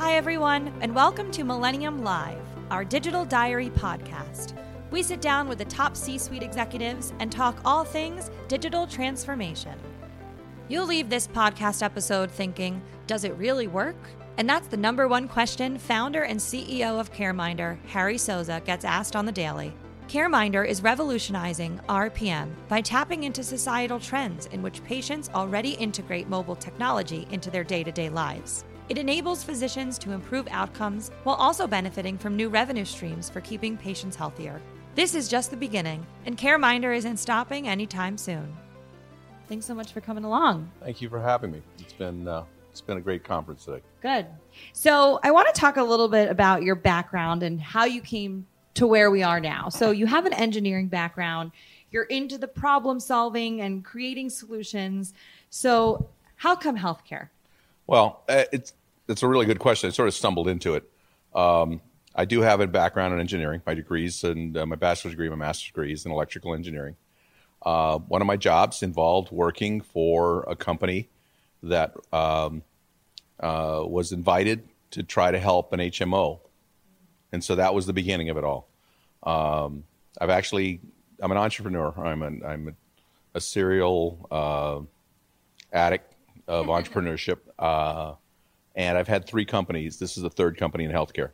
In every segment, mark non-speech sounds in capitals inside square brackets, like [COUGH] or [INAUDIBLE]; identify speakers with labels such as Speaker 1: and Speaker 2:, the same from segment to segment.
Speaker 1: Hi, everyone, and welcome to Millennium Live, our digital diary podcast. We sit down with the top C suite executives and talk all things digital transformation. You'll leave this podcast episode thinking, does it really work? And that's the number one question founder and CEO of CareMinder, Harry Souza, gets asked on the daily. CareMinder is revolutionizing RPM by tapping into societal trends in which patients already integrate mobile technology into their day to day lives. It enables physicians to improve outcomes while also benefiting from new revenue streams for keeping patients healthier. This is just the beginning, and CareMinder isn't stopping anytime soon. Thanks so much for coming along.
Speaker 2: Thank you for having me. It's been uh, it's been a great conference today.
Speaker 1: Good. So I want to talk a little bit about your background and how you came to where we are now. So you have an engineering background. You're into the problem solving and creating solutions. So how come healthcare?
Speaker 2: Well, uh, it's it's a really good question. I sort of stumbled into it. Um, I do have a background in engineering. My degrees and uh, my bachelor's degree, my master's degree is in electrical engineering. Uh, one of my jobs involved working for a company that um, uh, was invited to try to help an HMO, and so that was the beginning of it all. Um, I've actually I'm an entrepreneur. I'm an I'm a, a serial uh, addict of [LAUGHS] entrepreneurship, uh, and I've had three companies. This is the third company in healthcare.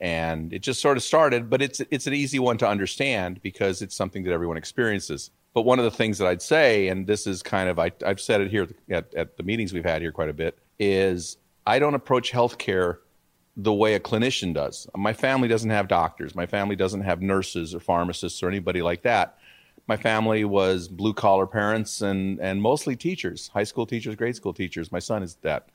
Speaker 2: And it just sort of started but it's it's an easy one to understand because it's something that everyone experiences. But one of the things that i'd say and this is kind of I, have said it here at, at the meetings we've had here quite a bit is i don't approach healthcare the way a clinician does. My family doesn't have doctors. My family doesn't have nurses or pharmacists or anybody like that. My family was blue collar parents and and mostly teachers high school teachers grade school teachers. My son is that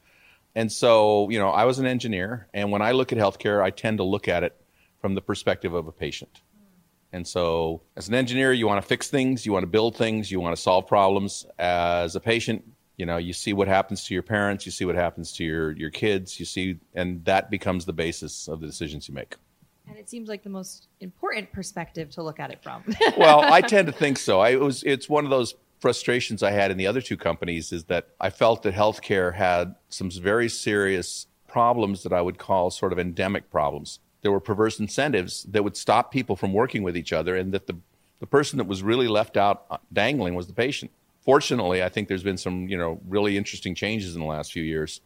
Speaker 2: and so, you know, I was an engineer, and when I look at healthcare, I tend to look at it from the perspective of a patient. And so, as an engineer, you want to fix things, you want to build things, you want to solve problems. As a patient, you know, you see what happens to your parents, you see what happens to your, your kids, you see, and that becomes the basis of the decisions you make.
Speaker 1: And it seems like the most important perspective to look at it from.
Speaker 2: well, I [LAUGHS] tend to think so. I, it was, it's one of those frustrations I had in the other two companies is that I felt that healthcare had some very serious problems that I would call sort of endemic problems. There were perverse incentives that would stop people from working with each other, and that the, the person that was really left out uh, dangling was the patient. Fortunately, I think there's been some you know really interesting changes in the last few years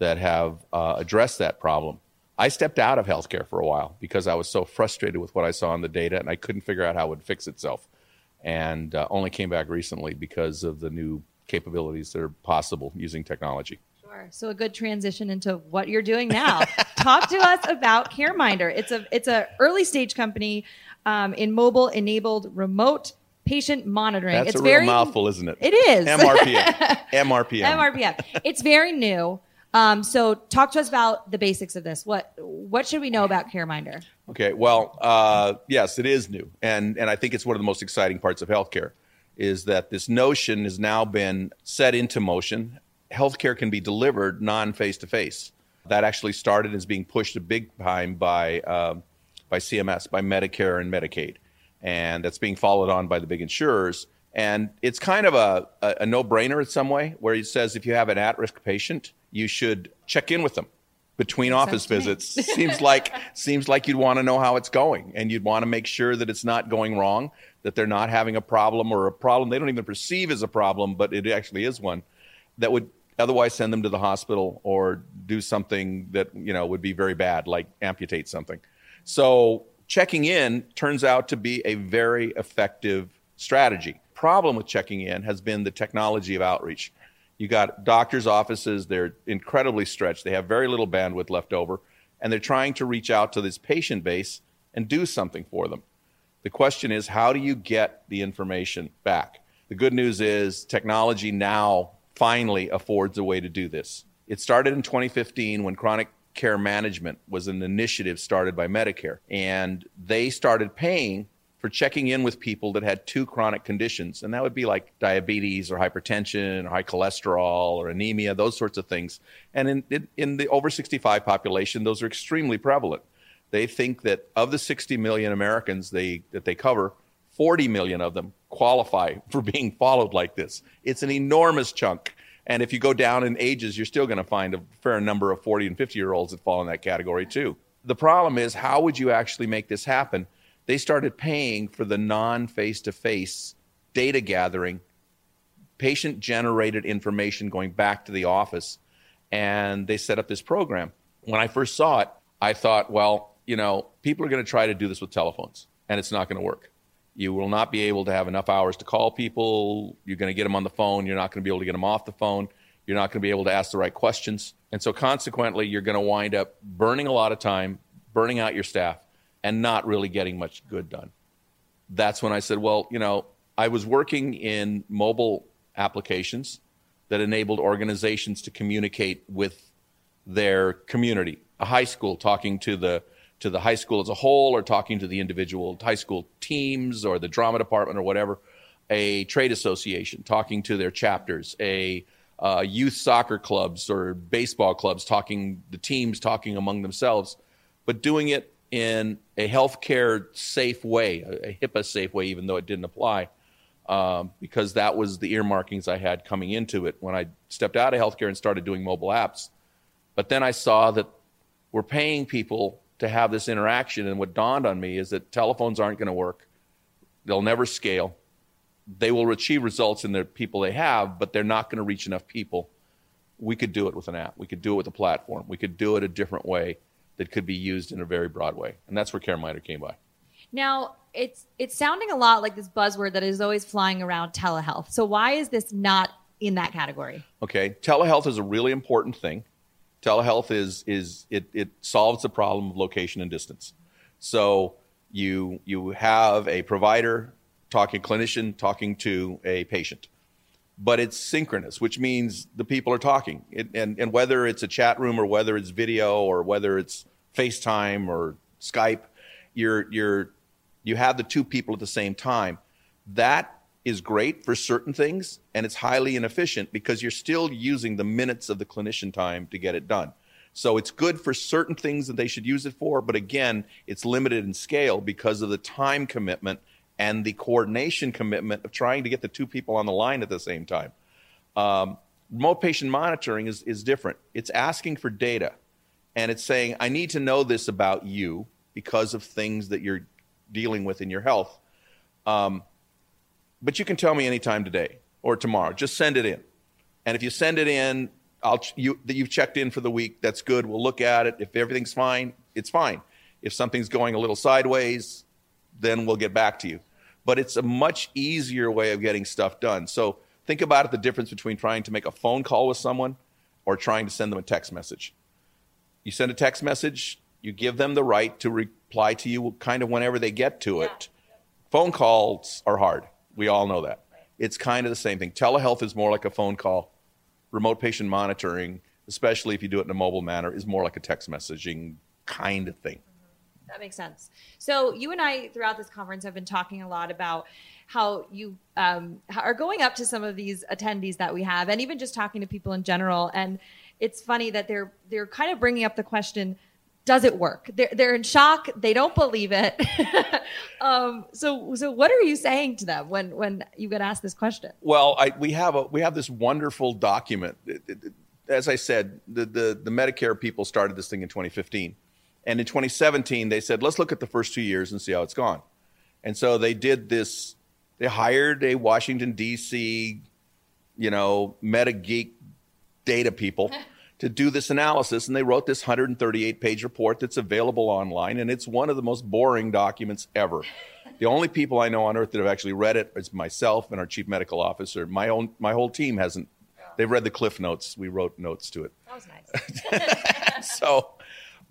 Speaker 2: that have uh, addressed that problem. I stepped out of healthcare for a while because I was so frustrated with what I saw in the data, and I couldn't figure out how it would fix itself and uh, only came back recently because of the new capabilities that are possible using technology.
Speaker 1: Sure. So a good transition into what you're doing now. [LAUGHS] Talk to us about CareMinder. It's a it's a early stage company um, in mobile enabled remote patient monitoring.
Speaker 2: That's
Speaker 1: it's
Speaker 2: a
Speaker 1: very
Speaker 2: mouthful, isn't it?
Speaker 1: It is
Speaker 2: MRPM. [LAUGHS] MRPM.
Speaker 1: MRPM. It's very new. Um, so talk to us about the basics of this. What what should we know about CareMinder?
Speaker 2: Okay, well, uh, yes, it is new, and and I think it's one of the most exciting parts of healthcare is that this notion has now been set into motion. Healthcare can be delivered non face to face. That actually started as being pushed a big time by uh, by CMS, by Medicare and Medicaid, and that's being followed on by the big insurers. And it's kind of a, a, a no brainer in some way, where it says if you have an at risk patient, you should check in with them between office visits. [LAUGHS] seems like seems like you'd want to know how it's going, and you'd want to make sure that it's not going wrong, that they're not having a problem or a problem they don't even perceive as a problem, but it actually is one that would otherwise send them to the hospital or do something that you know would be very bad, like amputate something. So checking in turns out to be a very effective strategy. Problem with checking in has been the technology of outreach. You got doctors' offices, they're incredibly stretched. They have very little bandwidth left over, and they're trying to reach out to this patient base and do something for them. The question is, how do you get the information back? The good news is technology now finally affords a way to do this. It started in 2015 when chronic care management was an initiative started by Medicare, and they started paying for checking in with people that had two chronic conditions. And that would be like diabetes or hypertension or high cholesterol or anemia, those sorts of things. And in, in, in the over 65 population, those are extremely prevalent. They think that of the 60 million Americans they, that they cover, 40 million of them qualify [LAUGHS] for being followed like this. It's an enormous chunk. And if you go down in ages, you're still going to find a fair number of 40 and 50 year olds that fall in that category too. The problem is, how would you actually make this happen? They started paying for the non face to face data gathering, patient generated information going back to the office, and they set up this program. When I first saw it, I thought, well, you know, people are going to try to do this with telephones, and it's not going to work. You will not be able to have enough hours to call people. You're going to get them on the phone. You're not going to be able to get them off the phone. You're not going to be able to ask the right questions. And so, consequently, you're going to wind up burning a lot of time, burning out your staff, and not really getting much good done. That's when I said, well, you know, I was working in mobile applications that enabled organizations to communicate with their community. A high school talking to the to the high school as a whole or talking to the individual high school teams or the drama department or whatever, a trade association talking to their chapters, a uh, youth soccer clubs or baseball clubs talking, the teams talking among themselves, but doing it in a healthcare safe way, a, HIPAA safe way, even though it didn't apply, um, because that was the earmarkings I had coming into it when I stepped out of healthcare and started doing mobile apps. But then I saw that we're paying people to have this interaction. And what dawned on me is that telephones aren't going to work. They'll never scale. They will achieve results in the people they have, but they're not going to reach enough people. We could do it with an app. We could do it with a platform. We could do it a different way that could be used in a very broad way. And that's where CareMinder came by.
Speaker 1: Now, it's it's sounding a lot like this buzzword that is always flying around telehealth. So why is this not in that category?
Speaker 2: Okay, telehealth is a really important thing telehealth is is it, it solves the problem of location and distance. So you you have a provider talking clinician talking to a patient, but it's synchronous, which means the people are talking. It, and and whether it's a chat room or whether it's video or whether it's FaceTime or Skype, you're you're you have the two people at the same time. That is great for certain things and it's highly inefficient because you're still using the minutes of the clinician time to get it done. So it's good for certain things that they should use it for, but again, it's limited in scale because of the time commitment and the coordination commitment of trying to get the two people on the line at the same time. Um, remote patient monitoring is, is different. It's asking for data and it's saying, I need to know this about you because of things that you're dealing with in your health. Um, but you can tell me anytime today or tomorrow. Just send it in. And if you send it in, I'll you that you've checked in for the week, that's good. We'll look at it. If everything's fine, it's fine. If something's going a little sideways, then we'll get back to you. But it's a much easier way of getting stuff done. So think about it the difference between trying to make a phone call with someone or trying to send them a text message. You send a text message, you give them the right to reply to you kind of whenever they get to it. Phone calls are hard. We all know that. It's kind of the same thing. Telehealth is more like a phone call. Remote patient monitoring, especially if you do it in a mobile manner, is more like a text messaging kind of thing.
Speaker 1: That makes sense. So you and I, throughout this conference, have been talking a lot about how you um, are going up to some of these attendees that we have, and even just talking to people in general. And it's funny that they're they're kind of bringing up the question does it work? They're, they're in shock. They don't believe it. [LAUGHS] um, so, so what are you saying to them when, when you get asked this question?
Speaker 2: Well, I, we have a, we have this wonderful document. It, it, as I said, the, the, the Medicare people started this thing in 2015. And in 2017, they said, let's look at the first two years and see how it's gone. And so they did this, they hired a Washington, D.C., you know, meta geek data people [LAUGHS] to do this analysis, and they wrote this 138 page report that's available online, and it's one of the most boring documents ever. [LAUGHS] The only people I know on earth that have actually read it is myself and our chief medical officer. My own, my whole team hasn't. They've read the cliff notes. We wrote notes to it.
Speaker 1: That was nice. [LAUGHS]
Speaker 2: so,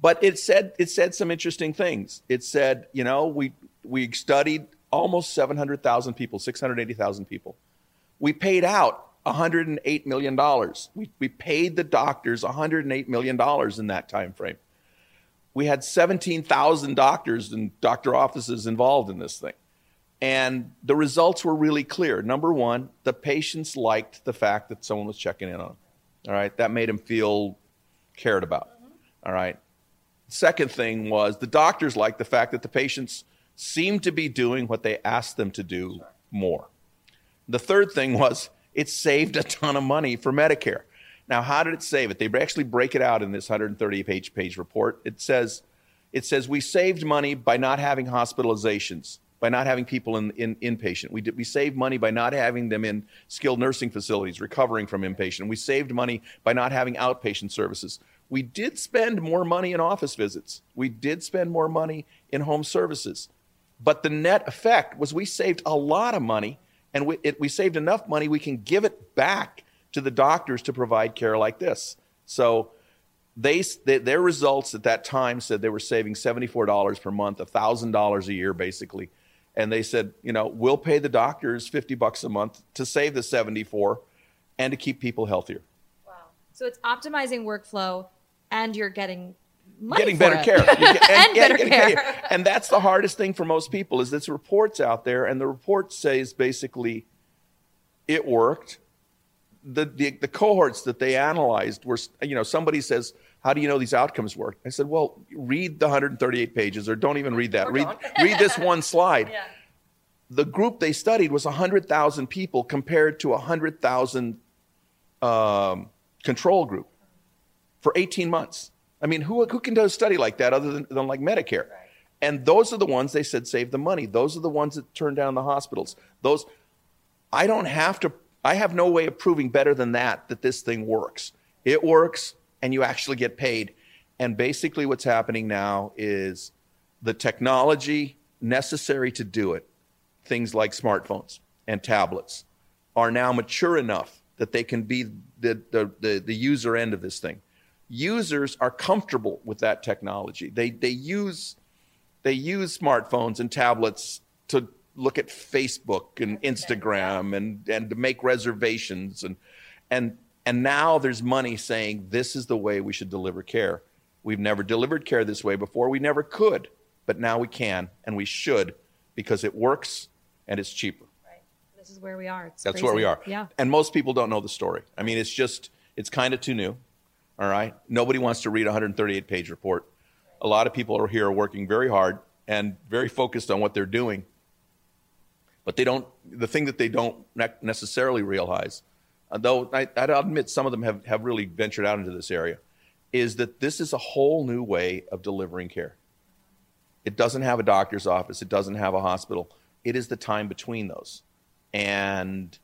Speaker 2: but it said it said some interesting things. It said, you know, we we studied almost 700,000 people, 680,000 people. We paid out $108 million. We, we paid the doctors $108 million in that time frame. We had 17,000 doctors and doctor offices involved in this thing. And the results were really clear. Number one, the patients liked the fact that someone was checking in on them. All right, that made them feel cared about. Mm-hmm. All right. Second thing was the doctors liked the fact that the patients seemed to be doing what they asked them to do more. The third thing was it saved a ton of money for Medicare. Now, how did it save it? They actually break it out in this 130 page page report. It says, it says we saved money by not having hospitalizations, by not having people in, in inpatient. We did, we saved money by not having them in skilled nursing facilities recovering from inpatient. We saved money by not having outpatient services. We did spend more money in office visits. We did spend more money in home services. But the net effect was we saved a lot of money, and we, it, we saved enough money we can give it back to the doctors to provide care like this. So they, they, their results at that time said they were saving $74 per month, $1,000 a year basically. And they said, you know, we'll pay the doctors 50 bucks a month to save the 74 and to keep people healthier.
Speaker 1: Wow. So it's optimizing workflow and you're getting
Speaker 2: getting better
Speaker 1: it.
Speaker 2: care.
Speaker 1: Get, [LAUGHS] and, and better care.
Speaker 2: And that's the hardest thing for most people is this reports out there and the report says basically it worked the, the, the cohorts that they analyzed were, you know, somebody says, how do you know these outcomes work? I said, well, read the 138 pages or don't even read that. read, [LAUGHS] read this one slide. Yeah. The group they studied was 100,000 people compared to 100,000 um, control group for 18 months. I mean, who, who can do a study like that other than, than like Medicare? Right. And those are the ones they said save the money. Those are the ones that turn down the hospitals. Those, I don't have to I have no way of proving better than that that this thing works. It works and you actually get paid. And basically, what's happening now is the technology necessary to do it, things like smartphones and tablets, are now mature enough that they can be the, the, the, the user end of this thing. Users are comfortable with that technology. They, they, use, they use smartphones and tablets to look at Facebook and Instagram and, and to make reservations and and and now there's money saying this is the way we should deliver care. We've never delivered care this way before. We never could, but now we can and we should because it works and it's cheaper.
Speaker 1: Right. This is where we are. It's
Speaker 2: That's
Speaker 1: crazy.
Speaker 2: where we are.
Speaker 1: Yeah.
Speaker 2: And most people don't know the story. I mean, it's just it's kind of too new. All right. Nobody wants to read a 138 page report. A lot of people are here working very hard and very focused on what they're doing but they don't, the thing that they don't necessarily realize, uh, though I, I'll admit some of them have, have really ventured out into this area, is that this is a whole new way of delivering care. It doesn't have a doctor's office, it doesn't have a hospital. It is the time between those. And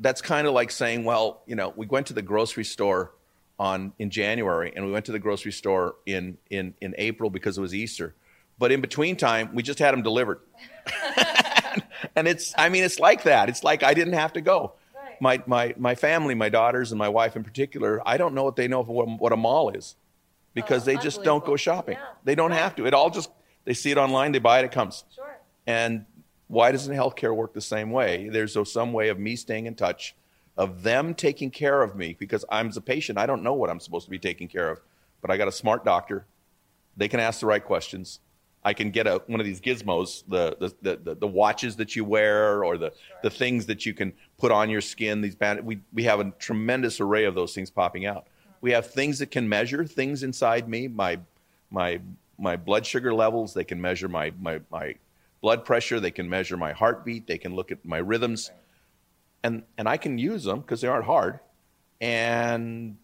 Speaker 2: that's kind of like saying, well, you know, we went to the grocery store on in January and we went to the grocery store in in in April because it was Easter. But in between time, we just had them delivered. [LAUGHS] and it's i mean it's like that it's like i didn't have to go right. my, my, my family my daughters and my wife in particular i don't know what they know what, what a mall is because oh, they just don't go shopping yeah. they don't right. have to it all just they see it online they buy it it comes
Speaker 1: sure.
Speaker 2: and why doesn't healthcare work the same way there's some way of me staying in touch of them taking care of me because i'm the patient i don't know what i'm supposed to be taking care of but i got a smart doctor they can ask the right questions I can get a, one of these gizmos, the, the, the, the watches that you wear or the, sure. the things that you can put on your skin. These band- we, we have a tremendous array of those things popping out. Hmm. We have things that can measure things inside me, my, my, my blood sugar levels. They can measure my, my, my blood pressure. They can measure my heartbeat. They can look at my rhythms. And, and I can use them because they aren't hard. And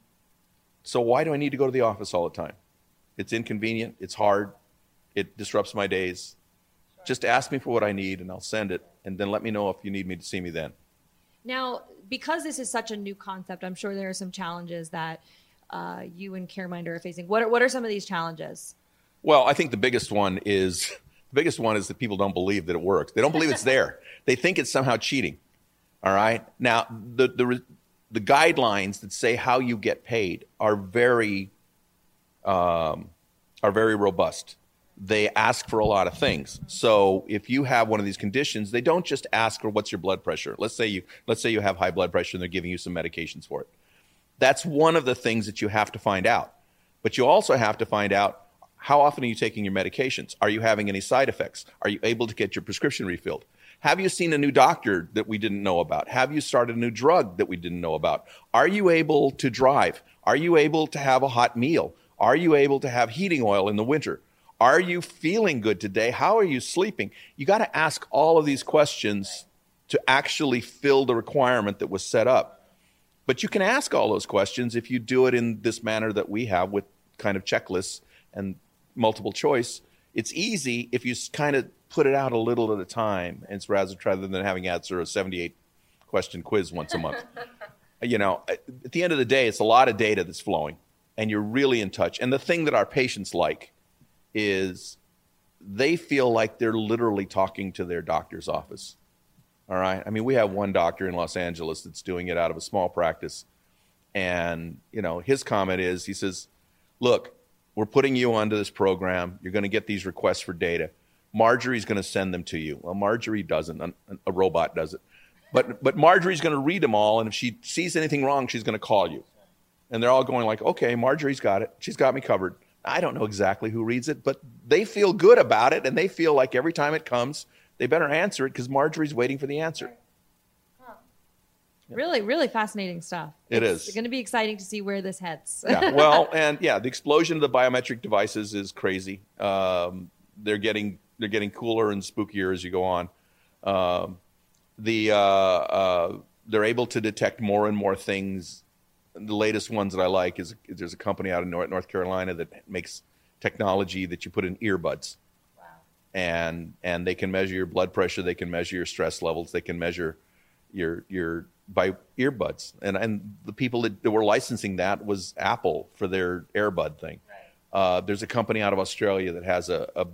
Speaker 2: so why do I need to go to the office all the time? It's inconvenient. It's hard it disrupts my days. Just ask me for what I need and I'll send it. And then let me know if you need me to see me then.
Speaker 1: Now, because this is such a new concept, I'm sure there are some challenges that uh, you and CareMinder are facing. What are, what are some of these challenges?
Speaker 2: Well, I think the biggest one is the biggest one is that people don't believe that it works. They don't believe it's there. [LAUGHS] they think it's somehow cheating. All right. Now, the the the guidelines that say how you get paid are very um, are very robust they ask for a lot of things. So if you have one of these conditions, they don't just ask for what's your blood pressure. Let's say you let's say you have high blood pressure and they're giving you some medications for it. That's one of the things that you have to find out. But you also have to find out how often are you taking your medications? Are you having any side effects? Are you able to get your prescription refilled? Have you seen a new doctor that we didn't know about? Have you started a new drug that we didn't know about? Are you able to drive? Are you able to have a hot meal? Are you able to have heating oil in the winter? Are you feeling good today? How are you sleeping? You got to ask all of these questions to actually fill the requirement that was set up. But you can ask all those questions if you do it in this manner that we have with kind of checklists and multiple choice. It's easy if you kind of put it out a little at a time, and it's rather rather than having answer a 78 question quiz once a month. [LAUGHS] you know, uh, at the end of the day, it's a lot of data that's flowing, and you're really in touch. And the thing that our patients like is they feel like they're literally talking to their doctor's office. All right. I mean, we have one doctor in Los Angeles that's doing it out of a small practice. And, you know, his comment is he says, Look, we're putting you onto this program. You're going to get these requests for data. Marjorie's going to send them to you. Well, Marjorie doesn't, a robot does it. But, but Marjorie's going to read them all. And if she sees anything wrong, she's going to call you. And they're all going like, okay, Marjorie's got it. She's got me covered. I don't know exactly who reads it, but they feel good about it. And they feel like every time it comes, they better answer it because Marjorie's waiting for the answer.
Speaker 1: Really, really fascinating stuff.
Speaker 2: It
Speaker 1: it's
Speaker 2: is.
Speaker 1: going to be exciting to see where this heads.
Speaker 2: yeah. [LAUGHS] Well, and yeah, the explosion of the biometric devices is crazy. Um, they're getting they're getting cooler and spookier as you go on. Um, the uh, uh, they're able to detect more and more things. The latest ones that I like is there's a company out in North, North Carolina that makes technology that you put in earbuds wow. and and they can measure your blood pressure, they can measure your stress levels, they can measure your your by earbuds. And and the people that, that were licensing that was Apple for their AirBud thing. Right. Uh, there's a company out of Australia that has a, a,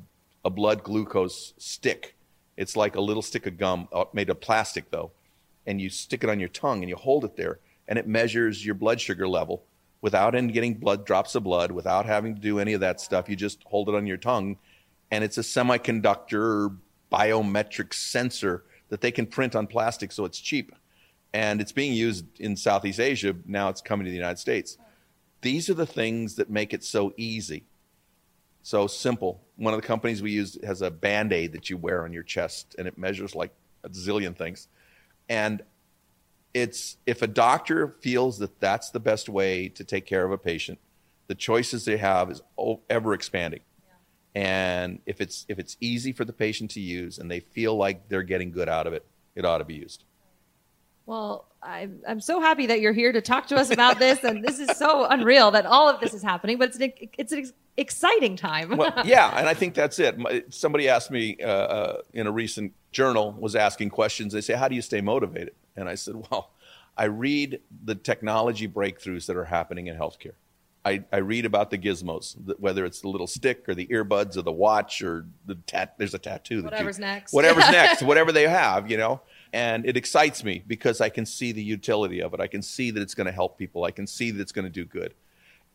Speaker 2: a blood glucose stick. It's like a little stick of gum uh, made of plastic though, and you stick it on your tongue and you hold it there, and it measures your blood sugar level without getting blood drops of blood, without having to do any of that stuff. You just hold it on your tongue and it's a semiconductor biometric sensor that they can print on plastic so it's cheap. And it's being used in Southeast Asia. Now it's coming to the United States. These are the things that make it so easy, so simple. One of the companies we use has a band aid that you wear on your chest and it measures like a zillion things. And it's if a doctor feels that that's the best way to take care of a patient, the choices they have is ever expanding and if it's if it's easy for the patient to use and they feel like they're getting good out of it it ought to be used
Speaker 1: well i'm, I'm so happy that you're here to talk to us about this and this is so unreal that all of this is happening but it's an, it's an exciting time
Speaker 2: well, [LAUGHS] yeah and i think that's it somebody asked me uh, uh, in a recent journal was asking questions they say how do you stay motivated and i said well i read the technology breakthroughs that are happening in healthcare I, I read about the gizmos, whether it's the little stick or the earbuds or the watch or the tat. There's a tattoo.
Speaker 1: Whatever's you, next.
Speaker 2: Whatever's [LAUGHS] next. Whatever they have, you know. And it excites me because I can see the utility of it. I can see that it's going to help people. I can see that it's going to do good.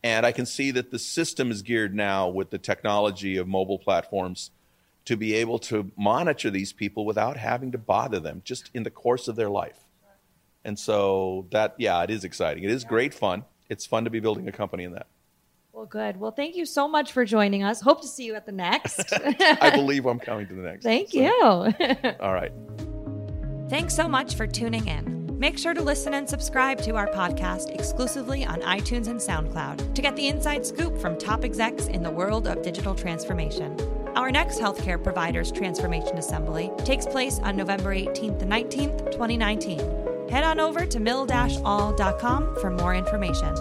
Speaker 2: And I can see that the system is geared now with the technology of mobile platforms to be able to monitor these people without having to bother them just in the course of their life. And so that, yeah, it is exciting. It is great fun it's fun to be building a company in that.
Speaker 1: Well, good. Well, thank you so much for joining us. Hope to see you at the next. [LAUGHS]
Speaker 2: I [LAUGHS] believe I'm coming to the next.
Speaker 1: Thank so. you. [LAUGHS]
Speaker 2: All right.
Speaker 1: Thanks so much for tuning in. Make sure to listen and subscribe to our podcast exclusively on iTunes and SoundCloud to get the inside scoop from top execs in the world of digital transformation. Our next healthcare providers transformation assembly takes place on November 18th and 19th, 2019 head on over to mill-all.com for more information.